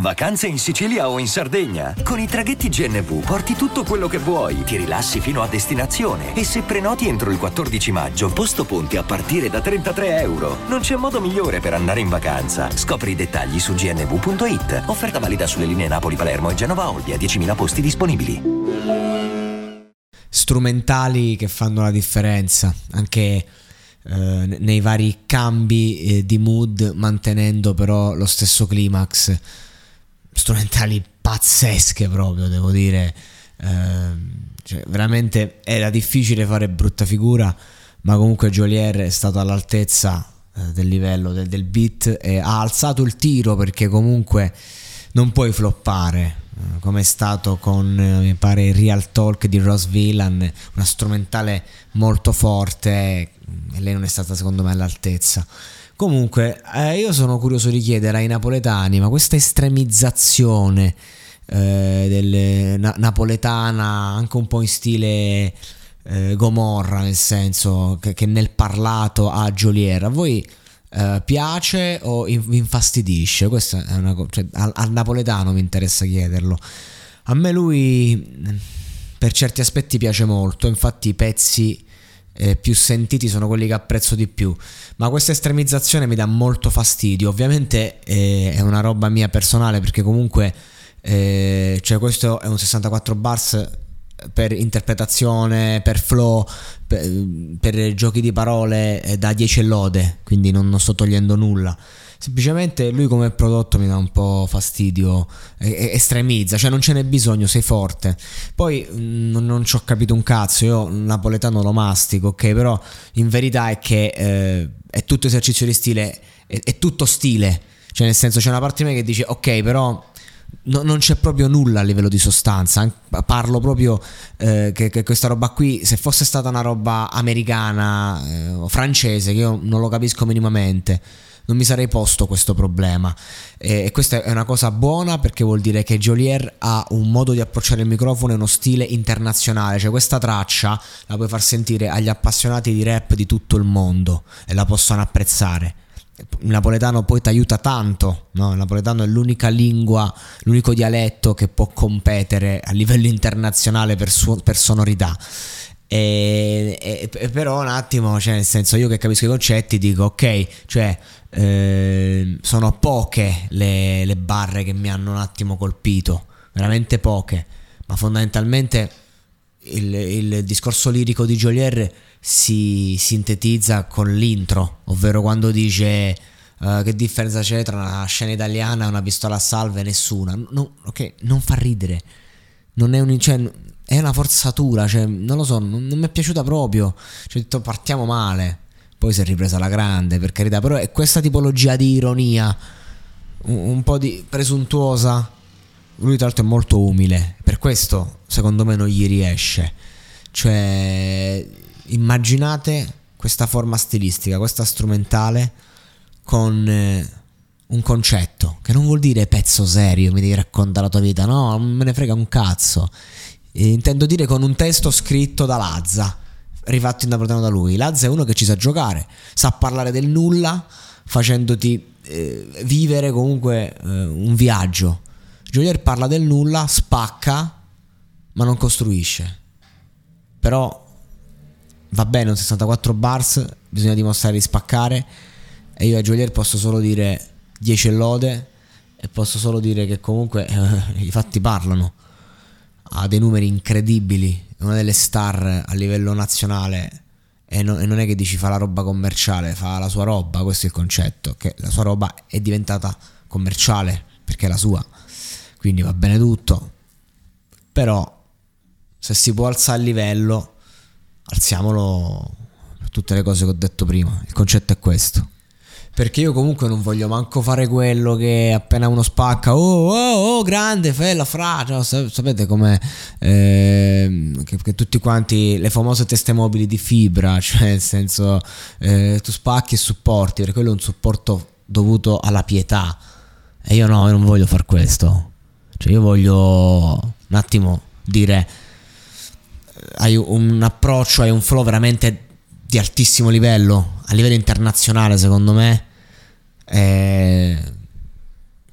Vacanze in Sicilia o in Sardegna? Con i traghetti GNV porti tutto quello che vuoi, ti rilassi fino a destinazione e se prenoti entro il 14 maggio, posto ponti a partire da 33 euro. Non c'è modo migliore per andare in vacanza. Scopri i dettagli su gnv.it. Offerta valida sulle linee Napoli-Palermo e Genova-Olbia, 10.000 posti disponibili. Strumentali che fanno la differenza, anche eh, nei vari cambi eh, di mood, mantenendo però lo stesso climax strumentali pazzesche proprio, devo dire. Eh, cioè, veramente era difficile fare brutta figura, ma comunque Jolier è stato all'altezza eh, del livello del, del, beat e ha alzato il tiro perché comunque non puoi floppare. Eh, come è stato con eh, mi pare il Real Talk di Ross Villan, una strumentale molto forte e lei non è stata secondo me all'altezza. Comunque, eh, io sono curioso di chiedere ai napoletani, ma questa estremizzazione eh, del, na- napoletana, anche un po' in stile eh, Gomorra, nel senso che, che, nel parlato ha Jolier, a voi eh, piace o vi infastidisce? Questo è una cosa, cioè, al, al napoletano mi interessa chiederlo. A me lui per certi aspetti piace molto, infatti i pezzi eh, più sentiti sono quelli che apprezzo di più. Ma questa estremizzazione mi dà molto fastidio. Ovviamente eh, è una roba mia personale perché comunque eh, cioè questo è un 64 bars per interpretazione, per flow, per, per giochi di parole eh, da 10 lode, quindi non, non sto togliendo nulla semplicemente lui come prodotto mi dà un po' fastidio, estremizza, cioè non ce n'è bisogno, sei forte. Poi mm, non, non ci ho capito un cazzo, io napoletano lo mastico, ok, però in verità è che eh, è tutto esercizio di stile, è, è, tutto stile, cioè nel senso c'è una parte di me che dice ok, però... No, non c'è proprio nulla a livello di sostanza. Parlo proprio eh, che, che, questa roba qui, se fosse stata una roba americana eh, o francese, che io non lo capisco minimamente, non mi sarei posto questo problema. E questa è una cosa buona perché vuol dire che Jolier ha un modo di approcciare il microfono e uno stile internazionale, cioè questa traccia la puoi far sentire agli appassionati di rap di tutto il mondo e la possono apprezzare. Il napoletano poi ti aiuta tanto, no? il napoletano è l'unica lingua, l'unico dialetto che può competere a livello internazionale per, suo, per sonorità. E, e, però un attimo, cioè nel senso io che capisco i concetti dico ok, cioè eh, sono poche le, le, barre che mi hanno un attimo colpito, veramente poche, ma fondamentalmente il, il discorso lirico di Jolier si sintetizza con l'intro, ovvero quando dice uh, che differenza c'è tra una scena italiana e una pistola a salve, nessuna, no, ok, non fa ridere, non è un... Cioè, è una forzatura, cioè, non lo so, non, non mi è piaciuta proprio. Cioè, ho detto, partiamo male. Poi si è ripresa la grande, per carità, però è questa tipologia di ironia, un, un po' di presuntuosa. Lui, tra l'altro, è molto umile, per questo, secondo me, non gli riesce. Cioè, immaginate questa forma stilistica, questa strumentale, con eh, un concetto, che non vuol dire pezzo serio, mi devi raccontare la tua vita, no, non me ne frega un cazzo intendo dire con un testo scritto da Lazza, rifatto interpretato da lui. Lazza è uno che ci sa giocare, sa parlare del nulla, facendoti eh, vivere comunque eh, un viaggio. Jolier parla del nulla, spacca, ma non costruisce. Però va bene un 64 bars, bisogna dimostrare di spaccare e io a Jolier posso solo dire 10 lode e posso solo dire che comunque eh, i fatti parlano ha dei numeri incredibili, è una delle star a livello nazionale e, no, e, non è che dici fa la roba commerciale, fa la sua roba, questo è il concetto, che la sua roba è diventata commerciale perché è la sua, quindi va bene tutto, però se si può alzare il livello, alziamolo per tutte le cose che ho detto prima, il concetto è questo. Perché io comunque non voglio manco fare quello che appena uno spacca, oh, oh, oh grande, fella, fra, cioè, sapete come eh, che, che, tutti quanti, le famose teste mobili di fibra, cioè nel senso eh, tu spacchi e supporti, perché quello è un supporto dovuto alla pietà. E io no, io non voglio far questo. Cioè io voglio un attimo dire, hai un approccio, hai un flow veramente di altissimo livello, a livello internazionale secondo me, eh,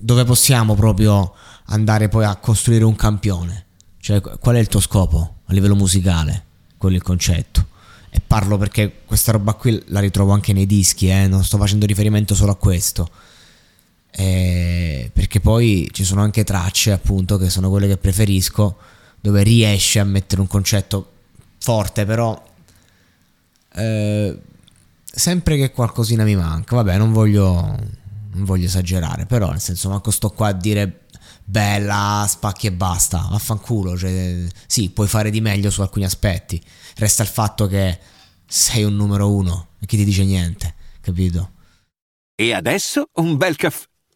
dove possiamo proprio andare poi a costruire un campione. Cioè qual è il tuo scopo a livello musicale? Quello è il concetto. E parlo perché questa roba qui la ritrovo anche nei dischi, eh? non sto facendo riferimento solo a questo. Eh, perché poi ci sono anche tracce, appunto, che sono quelle che preferisco, dove riesce a mettere un concetto forte, però eh, sempre che qualcosina mi manca, vabbè, non voglio, non voglio esagerare, però nel senso, manco sto qua a dire bella, spacchi e basta, vaffanculo, cioè, sì, puoi fare di meglio su alcuni aspetti, resta il fatto che sei un numero uno e chi ti dice niente, capito? E adesso un bel caffè